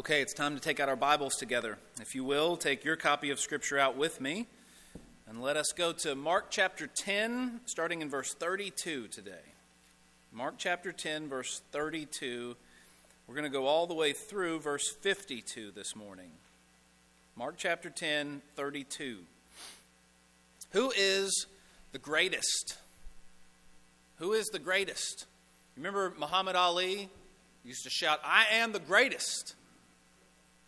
Okay, it's time to take out our Bibles together. If you will, take your copy of Scripture out with me and let us go to Mark chapter 10, starting in verse 32 today. Mark chapter 10, verse 32. We're going to go all the way through verse 52 this morning. Mark chapter 10, 32. Who is the greatest? Who is the greatest? Remember Muhammad Ali used to shout, I am the greatest.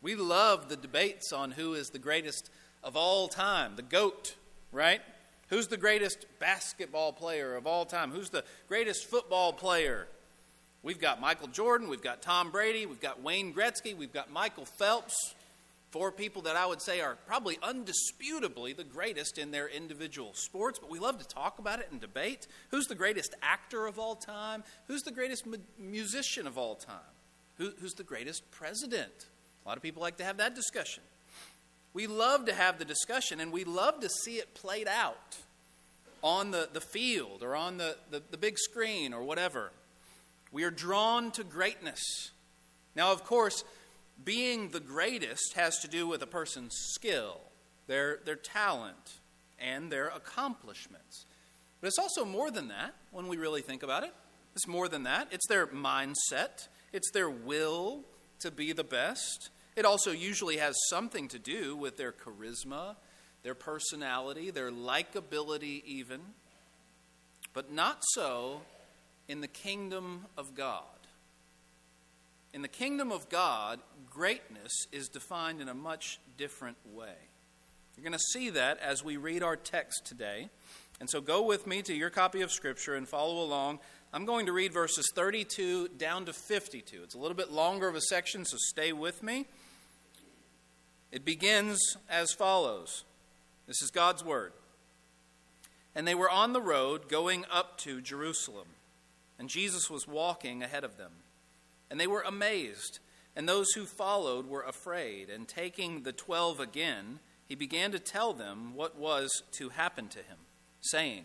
We love the debates on who is the greatest of all time, the GOAT, right? Who's the greatest basketball player of all time? Who's the greatest football player? We've got Michael Jordan, we've got Tom Brady, we've got Wayne Gretzky, we've got Michael Phelps. Four people that I would say are probably undisputably the greatest in their individual sports, but we love to talk about it and debate. Who's the greatest actor of all time? Who's the greatest mu- musician of all time? Who, who's the greatest president? A lot of people like to have that discussion. We love to have the discussion and we love to see it played out on the, the field or on the, the, the big screen or whatever. We are drawn to greatness. Now, of course, being the greatest has to do with a person's skill, their, their talent, and their accomplishments. But it's also more than that when we really think about it. It's more than that. It's their mindset, it's their will to be the best. It also usually has something to do with their charisma, their personality, their likability, even. But not so in the kingdom of God. In the kingdom of God, greatness is defined in a much different way. You're going to see that as we read our text today. And so go with me to your copy of Scripture and follow along. I'm going to read verses 32 down to 52. It's a little bit longer of a section, so stay with me. It begins as follows This is God's Word. And they were on the road going up to Jerusalem, and Jesus was walking ahead of them. And they were amazed, and those who followed were afraid. And taking the twelve again, he began to tell them what was to happen to him, saying,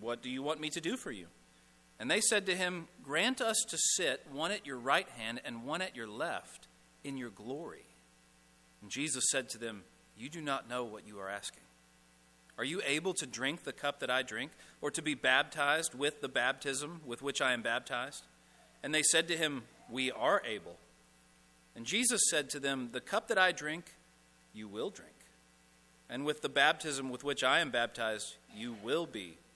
What do you want me to do for you? And they said to him, Grant us to sit one at your right hand and one at your left in your glory. And Jesus said to them, You do not know what you are asking. Are you able to drink the cup that I drink, or to be baptized with the baptism with which I am baptized? And they said to him, We are able. And Jesus said to them, The cup that I drink, you will drink. And with the baptism with which I am baptized, you will be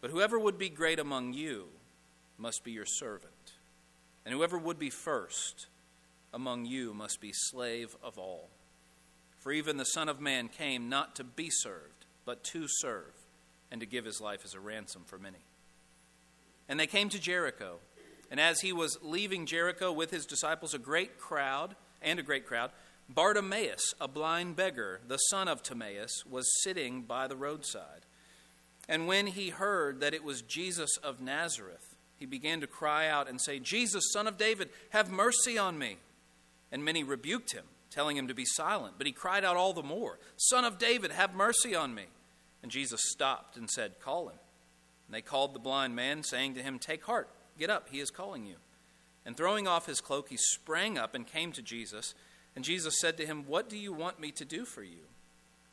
But whoever would be great among you must be your servant, and whoever would be first among you must be slave of all. For even the Son of Man came not to be served, but to serve, and to give his life as a ransom for many. And they came to Jericho. And as he was leaving Jericho with his disciples, a great crowd, and a great crowd, Bartimaeus, a blind beggar, the son of Timaeus, was sitting by the roadside. And when he heard that it was Jesus of Nazareth, he began to cry out and say, Jesus, son of David, have mercy on me. And many rebuked him telling him to be silent. But he cried out all the more, Son of David, have mercy on me. And Jesus stopped and said, Call him. And they called the blind man, saying to him, Take heart, get up, he is calling you. And throwing off his cloak, he sprang up and came to Jesus. And Jesus said to him, What do you want me to do for you?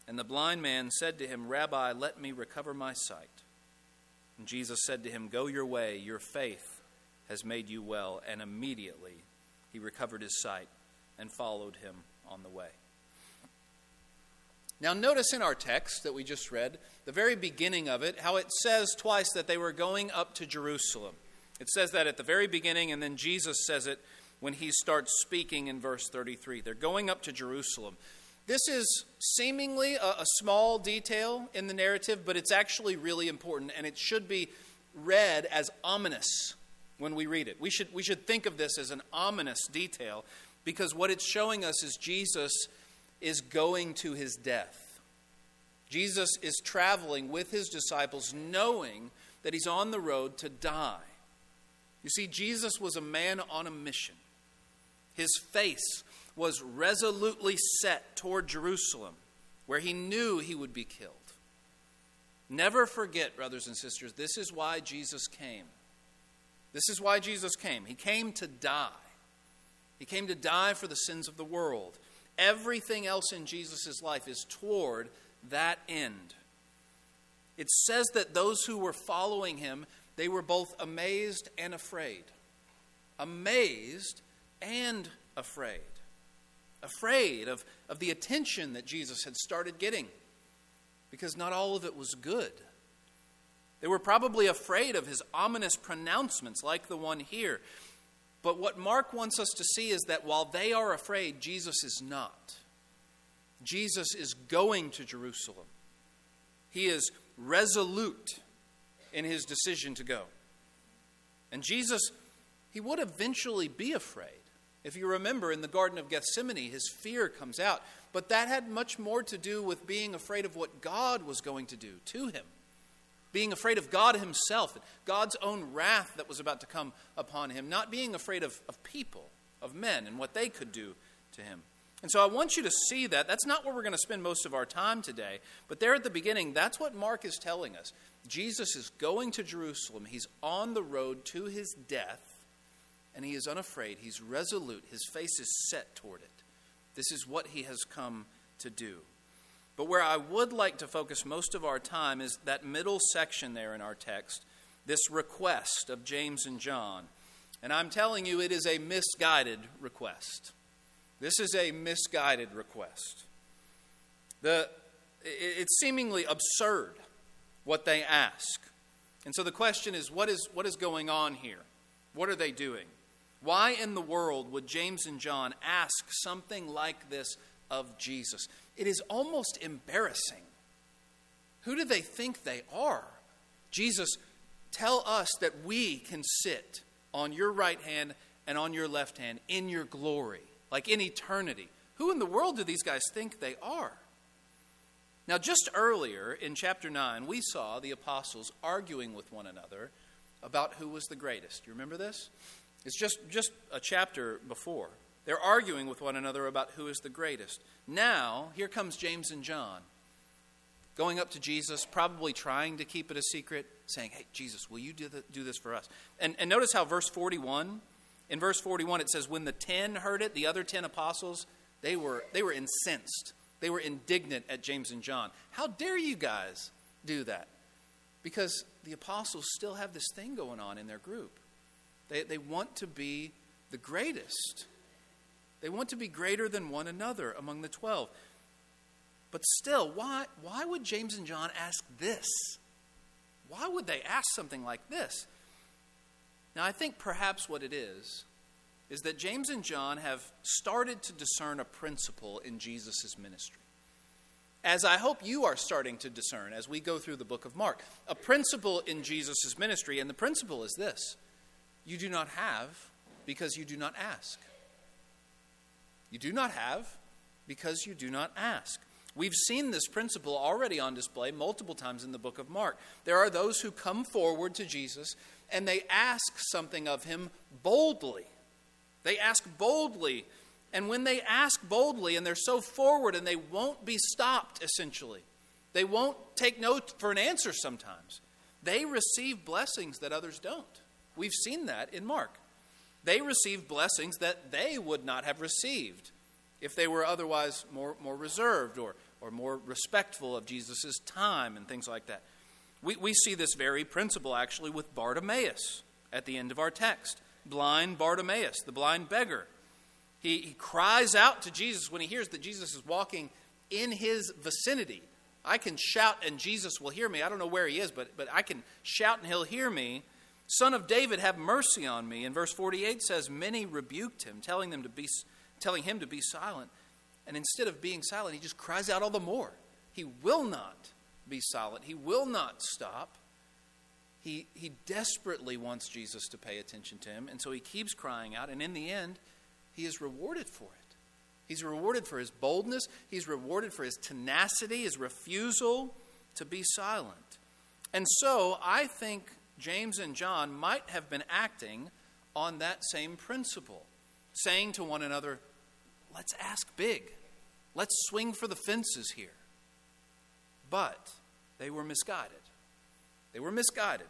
And the blind man said to him, Rabbi, let me recover my sight. And Jesus said to him, Go your way, your faith has made you well. And immediately he recovered his sight and followed him on the way. Now, notice in our text that we just read, the very beginning of it, how it says twice that they were going up to Jerusalem. It says that at the very beginning, and then Jesus says it when he starts speaking in verse 33. They're going up to Jerusalem. This is seemingly a, a, small detail in the narrative, but it's actually really important, and it should be read as ominous when we read it. We should, we should think of this as an ominous detail because what it's showing us is Jesus is going to his death. Jesus is traveling with his disciples knowing that he's on the road to die. You see, Jesus was a man on a mission. His face was resolutely set toward Jerusalem, where he knew he would be killed. Never forget, brothers and sisters, this is why Jesus came. This is why Jesus came. He came to die. He came to die for the sins of the world. Everything else in Jesus' life is toward that end. It says that those who were following him, they were both amazed and afraid. Amazed and afraid. Afraid of, of the attention that Jesus had started getting, because not all of it was good. They were probably afraid of his ominous pronouncements, like the one here. But what Mark wants us to see is that while they are afraid, Jesus is not. Jesus is going to Jerusalem. He is resolute in his decision to go. And Jesus, he would eventually be afraid. If you remember in the Garden of Gethsemane, his fear comes out. But that had much more to do with being afraid of what God was going to do to him being afraid of God Himself, God's own wrath that was about to come upon him, not being afraid of, of people, of men, and what they could do to him. And so I want you to see that. That's not where we're going to spend most of our time today. But there at the beginning, that's what Mark is telling us. Jesus is going to Jerusalem. He's on the road to his death, and he is unafraid. He's resolute. His face is set toward it. This is what he has come to do. But where I would like to focus most of our time is that middle section there in our text, this request of James and John. And I'm telling you, it is a misguided request. This is a misguided request. The, it's seemingly absurd what they ask. And so the question is what, is what is going on here? What are they doing? Why in the world would James and John ask something like this of Jesus? It is almost embarrassing. Who do they think they are? Jesus, tell us that we can sit on your right hand and on your left hand in your glory, like in eternity. Who in the world do these guys think they are? Now, just earlier in chapter 9, we saw the apostles arguing with one another about who was the greatest. You remember this? It's just, just a chapter before. They're arguing with one another about who is the greatest. Now, here comes James and John going up to Jesus, probably trying to keep it a secret, saying, Hey, Jesus, will you do, the, do this for us? And, and notice how verse 41, in verse 41, it says, When the ten heard it, the other ten apostles, they were, they were incensed. They were indignant at James and John. How dare you guys do that? Because the apostles still have this thing going on in their group. They, they want to be the greatest. They want to be greater than one another among the 12. But still, why, why would James and John ask this? Why would they ask something like this? Now, I think perhaps what it is, is that James and John have started to discern a principle in Jesus' ministry. As I hope you are starting to discern as we go through the book of Mark, a principle in Jesus' ministry, and the principle is this you do not have because you do not ask. You do not have because you do not ask. We've seen this principle already on display multiple times in the book of Mark. There are those who come forward to Jesus and they ask something of him boldly. They ask boldly. And when they ask boldly and they're so forward and they won't be stopped, essentially, they won't take no for an answer sometimes, they receive blessings that others don't. We've seen that in Mark they received blessings that they would not have received if they were otherwise more, more reserved or, or more respectful of Jesus' time and things like that. We, we see this very principle actually with Bartimaeus at the end of our text. Blind Bartimaeus, the blind beggar. He, he cries out to Jesus when he hears that Jesus is walking in his vicinity. I can shout and Jesus will hear me. I don't know where he is, but, but I can shout and he'll hear me. Son of David, have mercy on me. And verse 48 says, Many rebuked him, telling, them to be, telling him to be silent. And instead of being silent, he just cries out all the more. He will not be silent, he will not stop. He, he desperately wants Jesus to pay attention to him, and so he keeps crying out, and in the end, he is rewarded for it. He's rewarded for his boldness, he's rewarded for his tenacity, his refusal to be silent. And so I think James and John might have been acting on that same principle, saying to one another, Let's ask big. Let's swing for the fences here. But they were misguided. They were misguided.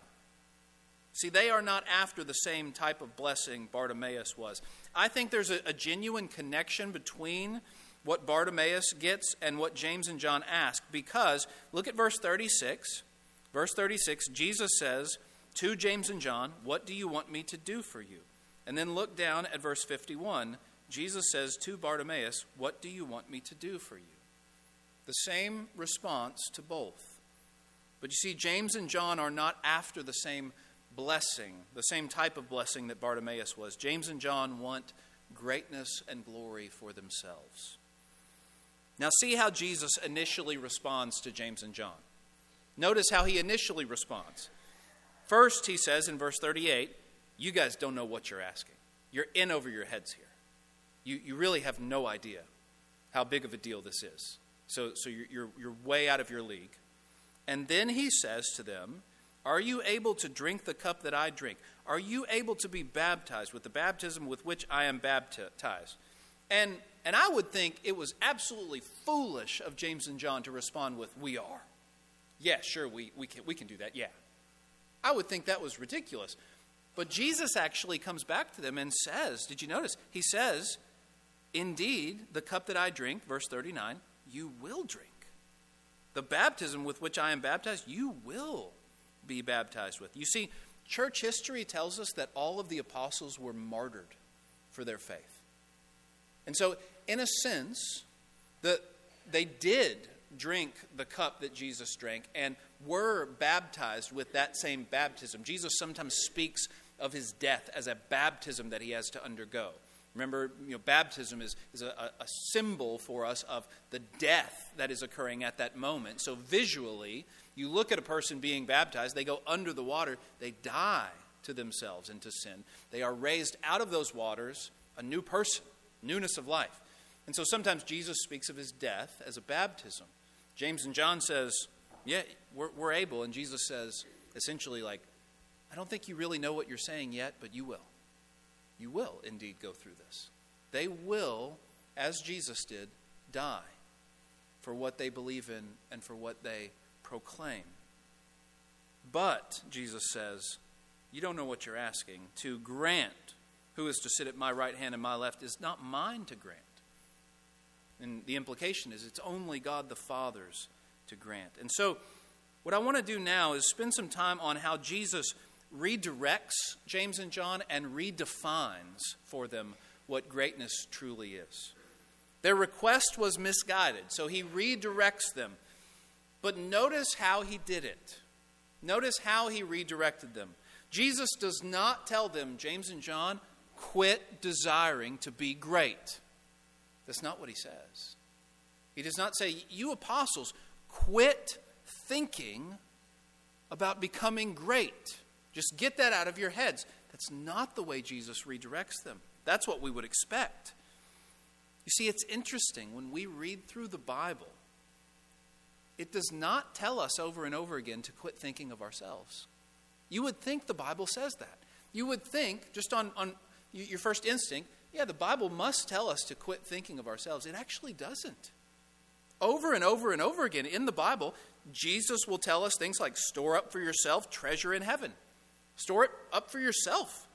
See, they are not after the same type of blessing Bartimaeus was. I think there's a, a, genuine connection between what Bartimaeus gets and what James and John ask because look at verse 36. Verse 36, Jesus says to James and John, What do you want me to do for you? And then look down at verse 51. Jesus says to Bartimaeus, What do you want me to do for you? The same response to both. But you see, James and John are not after the same blessing, the same type of blessing that Bartimaeus was. James and John want greatness and glory for themselves. Now, see how Jesus initially responds to James and John. Notice how he initially responds. First, he says in verse 38, You guys don't know what you're asking. You're in over your heads here. You, you really have no idea how big of a deal this is. So, so you're, you're, you're way out of your league. And then he says to them, are you able to drink the cup that I drink? Are you able to be baptized with the baptism with which I am baptized? And, and I would think it was absolutely foolish of James and John to respond with, We are. Yeah, sure, we, we, can, we can do that. Yeah. I would think that was ridiculous. But Jesus actually comes back to them and says, Did you notice? He says, Indeed, the cup that I drink, verse 39, you will drink. The baptism with which I am baptized, you will be baptized with. You see, church history tells us that all of the apostles were martyred for their faith. And so, in a sense, the, they did drink the cup that Jesus drank and were baptized with that same baptism. Jesus sometimes speaks of his death as a baptism that he has to undergo. Remember, you know, baptism is, is a, a symbol for us of the death that is occurring at that moment. So, visually, you look at a person being baptized, they go under the water, they die to themselves and to sin. They are raised out of those waters a new person, newness of life. And so sometimes Jesus speaks of his death as a baptism. James and John says, "Yeah, we're, we're able," and Jesus says, essentially, like, "I don't think you really know what you're saying yet, but you will. You will indeed go through this. They will, as Jesus did, die for what they believe in and for what they proclaim. But, Jesus says, you don't know what you're asking. To grant, who is to sit at my right hand and my left, is not mine to grant. And the implication is it's only God the Father's to grant. And so, what I want to do now is spend some time on how Jesus redirects James and John and redefines for them what greatness truly is. Their request was misguided, so he redirects them but notice how he did it. Notice how he redirected them. Jesus does not tell them, James and John, quit desiring to be great. That's not what he says. He does not say, You apostles, quit thinking about becoming great. Just get that out of your heads. That's not the way Jesus redirects them. That's what we would expect. You see, it's interesting when we read through the Bible it does not tell us over and over again to quit thinking of ourselves. You would think the Bible says that. You would think, just on, on your first instinct, yeah, the Bible must tell us to quit thinking of ourselves. It actually doesn't. Over and over and over again in the Bible, Jesus will tell us things like store up for yourself treasure in heaven. Store it up for yourself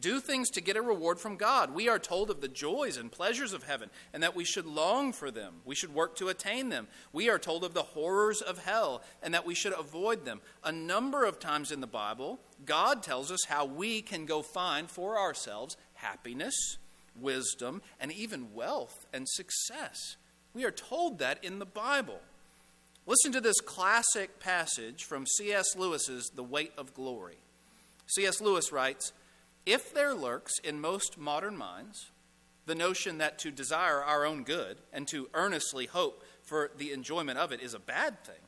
do things to get a reward from God. We are told of the joys and pleasures of heaven and that we should long for them. We should work to attain them. We are told of the horrors of hell and that we should avoid them. A number of times in the Bible, God tells us how we can go find for ourselves happiness, wisdom, and even wealth and success. We are told that in the Bible. Listen to this classic passage from C.S. Lewis's The Weight of Glory. C.S. Lewis writes If there lurks in most modern minds the notion that to desire our own good and to earnestly hope for the enjoyment of it is a bad thing,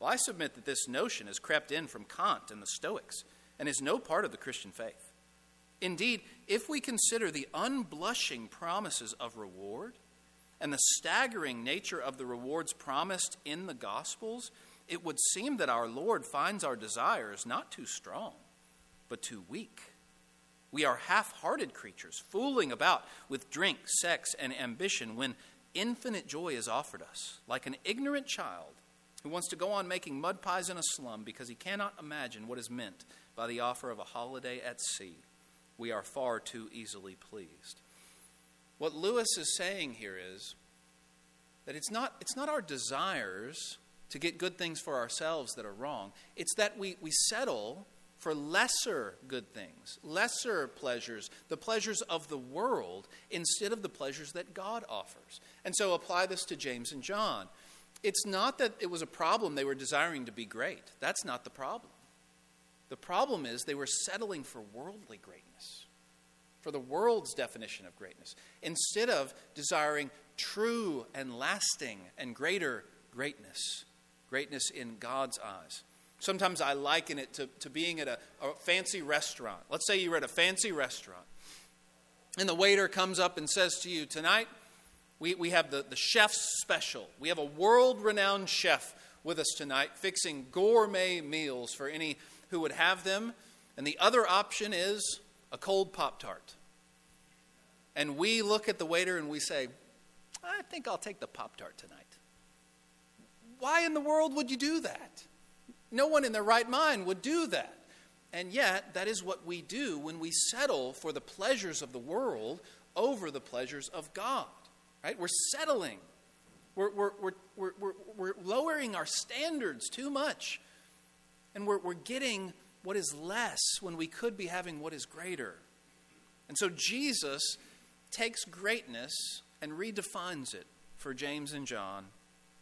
well, I submit that this notion has crept in from Kant and the Stoics and is no part of the Christian faith. Indeed, if we consider the unblushing promises of reward, and the staggering nature of the rewards promised in the Gospels, it would seem that our Lord finds our desires not too strong, but too weak. We are half hearted creatures, fooling about with drink, sex, and ambition when infinite joy is offered us, like an ignorant child who wants to go on making mud pies in a slum because he cannot imagine what is meant by the offer of a holiday at sea. We are far too easily pleased. What Lewis is saying here is that it's not, it's not our desires to get good things for ourselves that are wrong, it's that we, we settle for lesser good things, lesser pleasures, the pleasures of the world, instead of the pleasures that God offers. And so apply this to James and John. It's not that it was a problem they were desiring to be great. That's not the problem. The problem is they were settling for worldly greatness for the world's definition of greatness, instead of desiring true and lasting and greater greatness, greatness in God's eyes. Sometimes I liken it to, to being at a, a fancy restaurant. Let's say you're at a fancy restaurant, and the waiter comes up and says to you, Tonight, we, we have the, the chef's special. We have a world renowned chef with us tonight, fixing gourmet meals for any who would have them. And the other option is a cold Pop Tart. And we look at the waiter and we say, I think I'll take the Pop Tart tonight. Why in the world would you do that? No one in their right mind would do that. And yet, that is what we do when we settle for the pleasures of the world over the pleasures of God. Right? We're settling. We're, we're, we're, we're, we're, lowering our standards too much. And we're, we're getting what is less when we could be having what is greater. And so Jesus takes greatness and redefines it for James and John,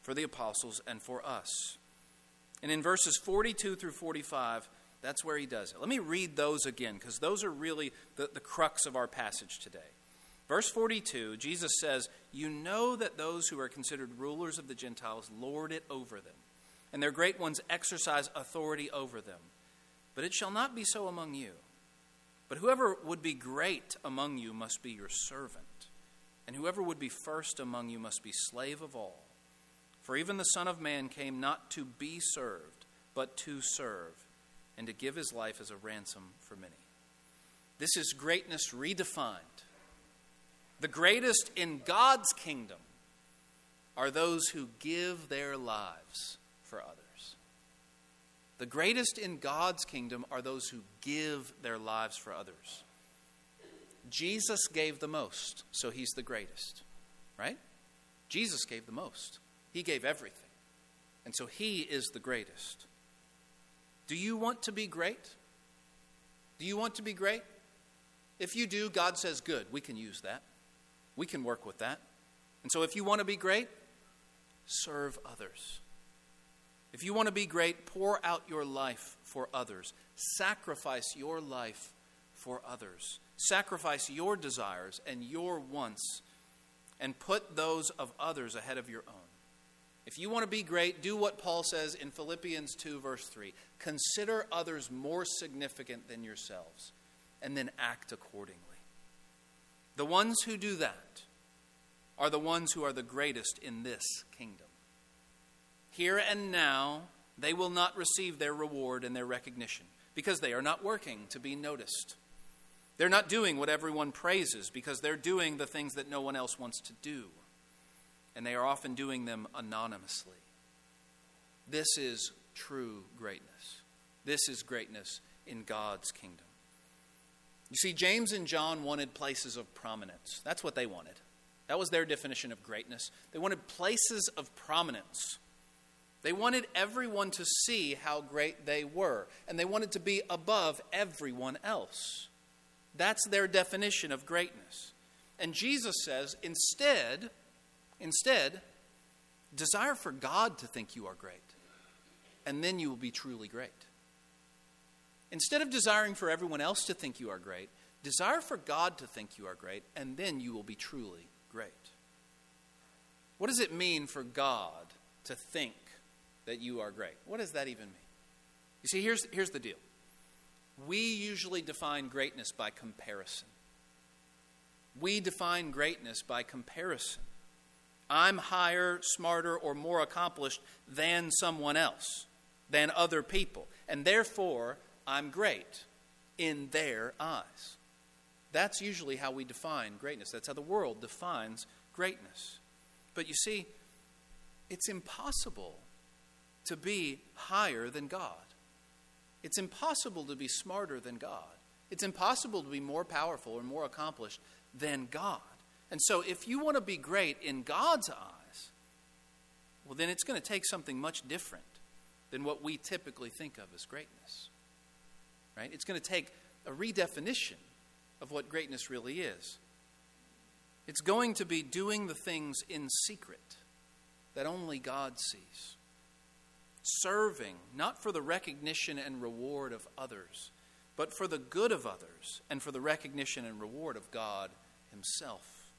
for the apostles, and for us. And in verses 42 through 45, that's where he does it. Let me read those again, because those are really the, the crux of our passage today. Verse 42, Jesus says, You know that those who are considered rulers of the Gentiles lord it over them, and their great ones exercise authority over them. But it shall not be so among you. But whoever would be great among you must be your servant, and whoever would be first among you must be slave of all. For even the Son of Man came not to be served, but to serve, and to give his life as a ransom for many. This is greatness redefined. The greatest in God's kingdom are those who give their lives for others. The greatest in God's kingdom are those who give their lives for others. Jesus gave the most, so he's the greatest, right? Jesus gave the most. He gave everything. And so he is the greatest. Do you want to be great? Do you want to be great? If you do, God says, good, we can use that. We can work with that. And so if you want to be great, serve others. If you want to be great, pour out your life for others. Sacrifice your life for others. Sacrifice your desires and your wants and put those of others ahead of your own. If you want to be great, do what Paul says in Philippians 2, verse 3 Consider others more significant than yourselves, and then act accordingly. The ones who do that are the ones who are the greatest in this kingdom. Here and now, they will not receive their reward and their recognition because they are not working to be noticed. They're not doing what everyone praises because they're doing the things that no one else wants to do. And they are often doing them anonymously. This is true greatness. This is greatness in God's kingdom. You see, James and John wanted places of prominence. That's what they wanted. That was their definition of greatness. They wanted places of prominence. They wanted everyone to see how great they were, and they wanted to be above everyone else. That's their definition of greatness. And Jesus says, instead, instead, desire for God to think you are great, and then you will be truly great. Instead of desiring for everyone else to think you are great, desire for God to think you are great, and then you will be truly great. What does it mean for God to think that you are great? What does that even mean? You see, here's, here's the deal we usually define greatness by comparison. We define greatness by comparison. I'm higher, smarter, or more accomplished than someone else, than other people, and therefore I'm great in their eyes. That's usually how we define greatness. That's how the world defines greatness. But you see, it's impossible to be higher than God. It's impossible to be smarter than God. It's impossible to be more powerful or more accomplished than God. And so, if you want to be great in God's eyes, well, then it's going to take something much different than what we typically think of as greatness. Right? It's going to take a redefinition of what greatness really is. It's going to be doing the things in secret that only God sees. Serving, not for the recognition and reward of others, but for the good of others and for the recognition and reward of God Himself.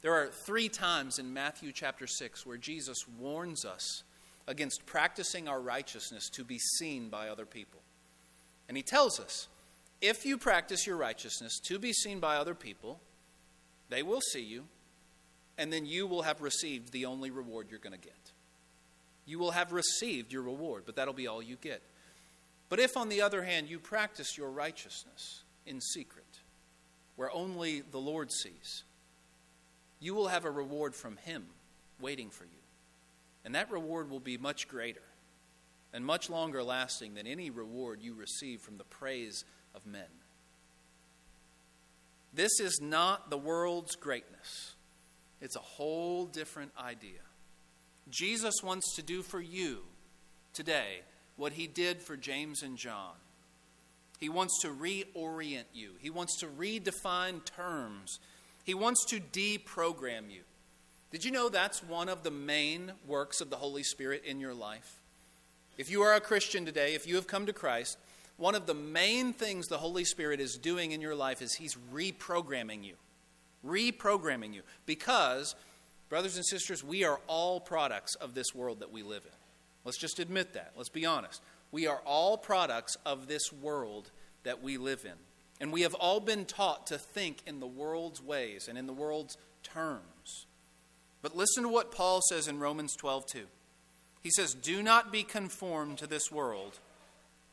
There are three times in Matthew chapter 6 where Jesus warns us against practicing our righteousness to be seen by other people. And He tells us if you practice your righteousness to be seen by other people, they will see you, and then you will have received the only reward you're going to get. You will have received your reward, but that'll be all you get. But if, on the other hand, you practice your righteousness in secret, where only the Lord sees, you will have a reward from Him waiting for you. And that reward will be much greater and much longer lasting than any reward you receive from the praise of men. This is not the world's greatness, it's a whole different idea. Jesus wants to do for you today what he did for James and John. He wants to reorient you, he wants to redefine terms, he wants to deprogram you. Did you know that's one of the main works of the Holy Spirit in your life? If you are a Christian today, if you have come to Christ, one of the main things the Holy Spirit is doing in your life is He's reprogramming you. Reprogramming you. Because, brothers and sisters, we are all products of this world that we live in. Let's just admit that. Let's be honest. We are all products of this world that we live in. And we have all been taught to think in the world's ways and in the world's terms. But listen to what Paul says in Romans 12 2. He says, Do not be conformed to this world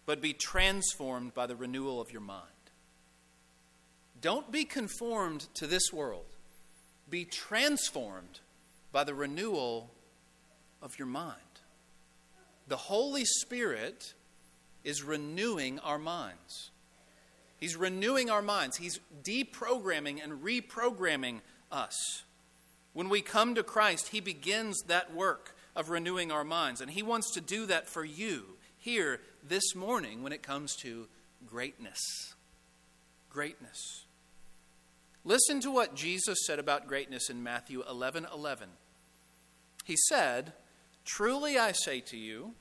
but be transformed by the renewal of your mind. Don't be conformed to this world, be transformed by the renewal of your mind. The Holy Spirit is renewing our minds. He's renewing our minds. He's deprogramming and reprogramming us. When we come to Christ, He begins that work of renewing our minds. And He wants to do that for you here this morning when it comes to greatness. Greatness. Listen to what Jesus said about greatness in Matthew 11 11. He said, Truly I say to you,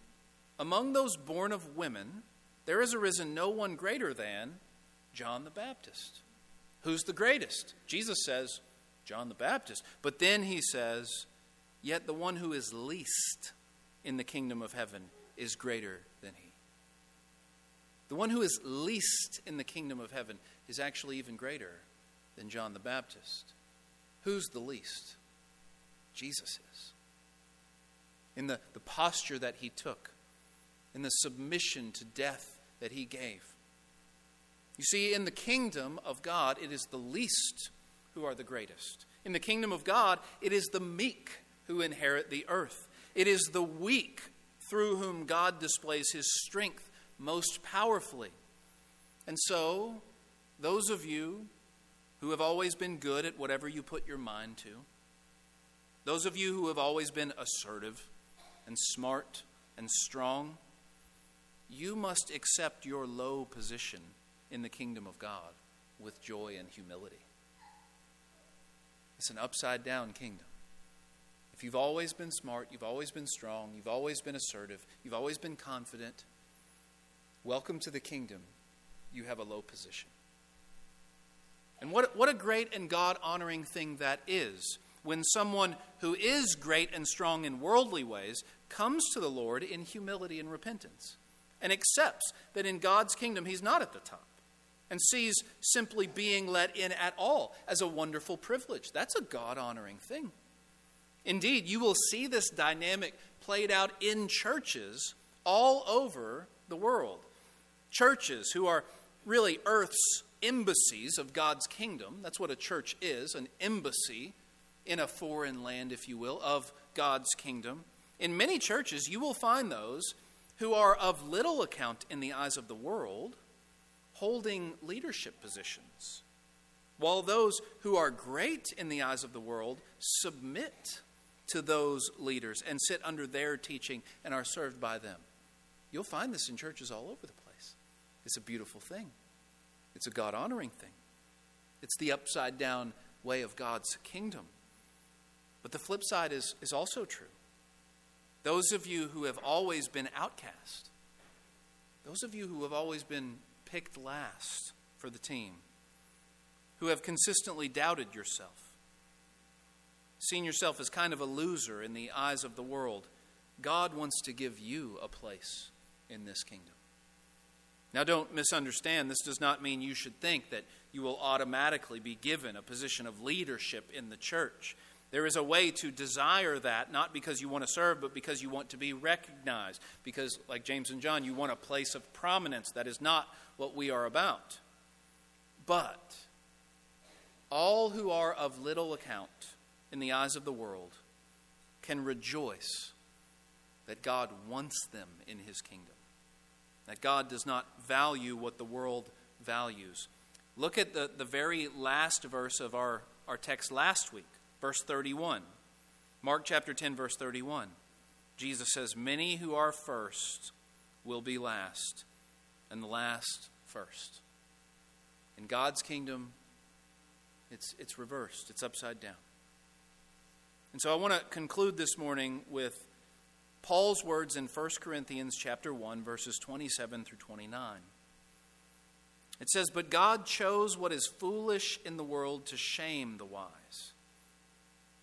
among those born of women, there has arisen no one greater than John the Baptist. Who's the greatest? Jesus says, John the Baptist. But then he says, Yet the one who is least in the kingdom of heaven is greater than he. The one who is least in the kingdom of heaven is actually even greater than John the Baptist. Who's the least? Jesus is. In the, the posture that he took, in the submission to death that he gave. You see, in the kingdom of God, it is the least who are the greatest. In the kingdom of God, it is the meek who inherit the earth. It is the weak through whom God displays his strength most powerfully. And so, those of you who have always been good at whatever you put your mind to, those of you who have always been assertive and smart and strong, you must accept your low position in the kingdom of God with joy and humility. It's an upside down kingdom. if you've always been smart, you've always been strong, you've always been assertive, you've always been confident, welcome to the kingdom. You have a low position. And what, what a great and God honoring thing that is when someone who is great and strong in worldly ways comes to the Lord in humility and repentance and accepts that in God's kingdom he's not at the top and sees simply being let in at all as a wonderful privilege. That's a God honoring thing. Indeed, you will see this dynamic played out in churches all over the world. Churches who are really earth's embassies of God's kingdom. That's what a church is an embassy in a foreign land, if you will, of God's kingdom. In many churches, you will find those who are of little account in the eyes of the world holding leadership positions, while those who are great in the eyes of the world submit to those leaders and sit under their teaching and are served by them. You'll find this in churches all over the place. It's a beautiful thing, it's a God honoring thing. It's the upside down way of God's kingdom. But the flip side is, is also true. Those of you who have always been outcast, those of you who have always been picked last for the team, who have consistently doubted yourself, seen yourself as kind of a loser in the eyes of the world, God wants to give you a place in this kingdom. Now, don't misunderstand. This does not mean you should think that you will automatically be given a position of leadership in the church. There is a way to desire that, not because you want to serve, but because you want to be recognized. Because, like James and John, you want a place of prominence. That is not what we are about. But all who are of little account in the eyes of the world can rejoice that God wants them in his kingdom, that God does not value what the world values. Look at the, the very last verse of our, our text last week. Verse 31. Mark chapter 10, verse 31. Jesus says, Many who are first will be last, and the last first. In God's kingdom, it's, it's reversed, it's upside down. And so I want to conclude this morning with Paul's words in 1 Corinthians chapter 1 verses 27 through 29. It says, "But God chose what is foolish in the world to shame the wise.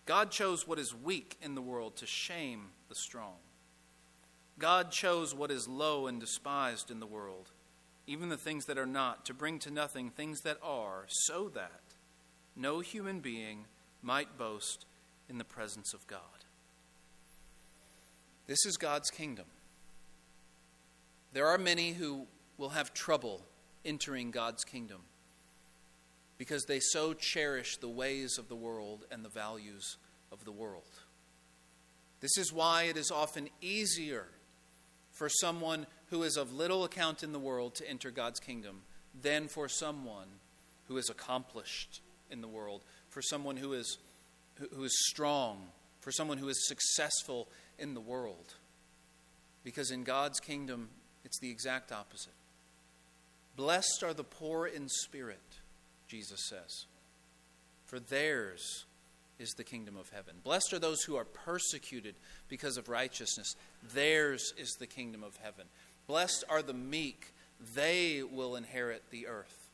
God chose what is weak in the world to shame the strong. God chose what is low and despised in the world, even the things that are not, to bring to nothing things that are, so that no human being might boast in the presence of God. This is God's kingdom. There are many who will have trouble entering God's kingdom because they so cherish the ways of the world and the values of the world. This is why it is often easier for someone who is of little account in the world to enter God's kingdom than for someone who is accomplished in the world, for someone who is, who is strong, for someone who is successful in the world. Because in God's kingdom, it's the exact opposite. Blessed are the poor in spirit, Jesus says, for theirs is the kingdom of heaven. Blessed are those who are persecuted because of righteousness, theirs is the kingdom of heaven. Blessed are the meek, they will inherit the earth.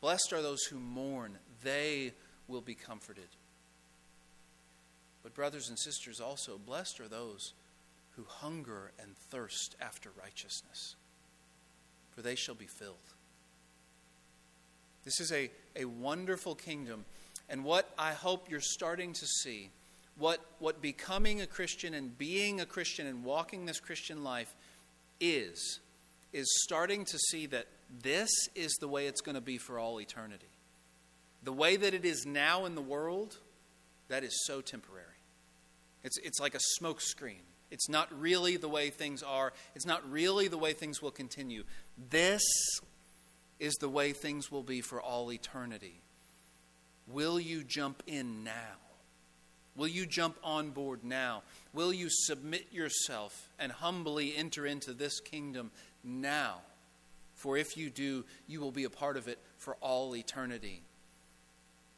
Blessed are those who mourn, they will be comforted. But, brothers and sisters, also, blessed are those who hunger and thirst after righteousness, for they shall be filled. This is a, a wonderful kingdom. And what I hope you're starting to see, what, what becoming a Christian and being a Christian and walking this Christian life is, is starting to see that this is the way it's going to be for all eternity. The way that it is now in the world, that is so temporary. It's, it's like a smokescreen. It's not really the way things are. It's not really the way things will continue. This is the way things will be for all eternity. Will you jump in now? Will you jump on board now? Will you submit yourself and humbly enter into this kingdom now? For if you do, you will be a part of it for all eternity.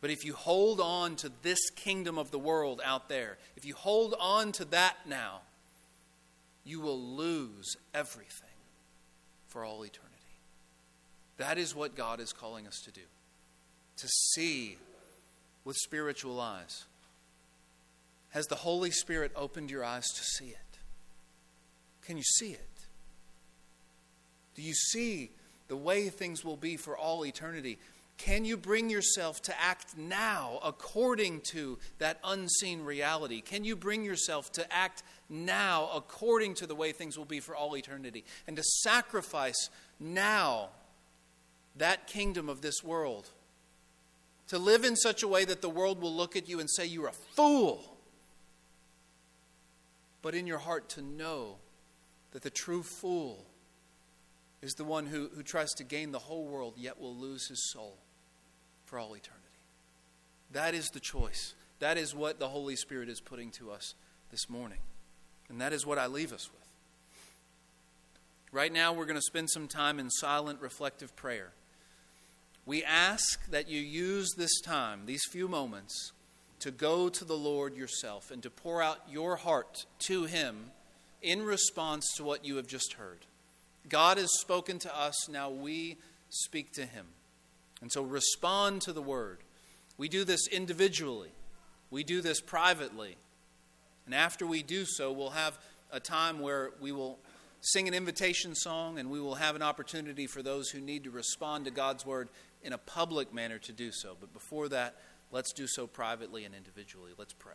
But if you hold on to this kingdom of the world out there, if you hold on to that now, you will lose everything for all eternity. That is what God is calling us to do to see with spiritual eyes. Has the Holy Spirit opened your eyes to see it? Can you see it? Do you see the way things will be for all eternity? Can you bring yourself to act now according to that unseen reality? Can you bring yourself to act now according to the way things will be for all eternity? And to sacrifice now that kingdom of this world? To live in such a way that the world will look at you and say, You're a fool. But in your heart, to know that the true fool is the one who, who tries to gain the whole world yet will lose his soul for all eternity. That is the choice. That is what the Holy Spirit is putting to us this morning. And that is what I leave us with. Right now, we're going to spend some time in silent, reflective prayer. We ask that you use this time, these few moments, to go to the Lord yourself and to pour out your heart to Him in response to what you have just heard. God has spoken to us, now we speak to Him. And so respond to the word. We do this individually, we do this privately. And after we do so, we'll have a time where we will sing an invitation song and we will have an opportunity for those who need to respond to God's word in a public manner to do so. But before that, let's do so privately and individually. Let's pray.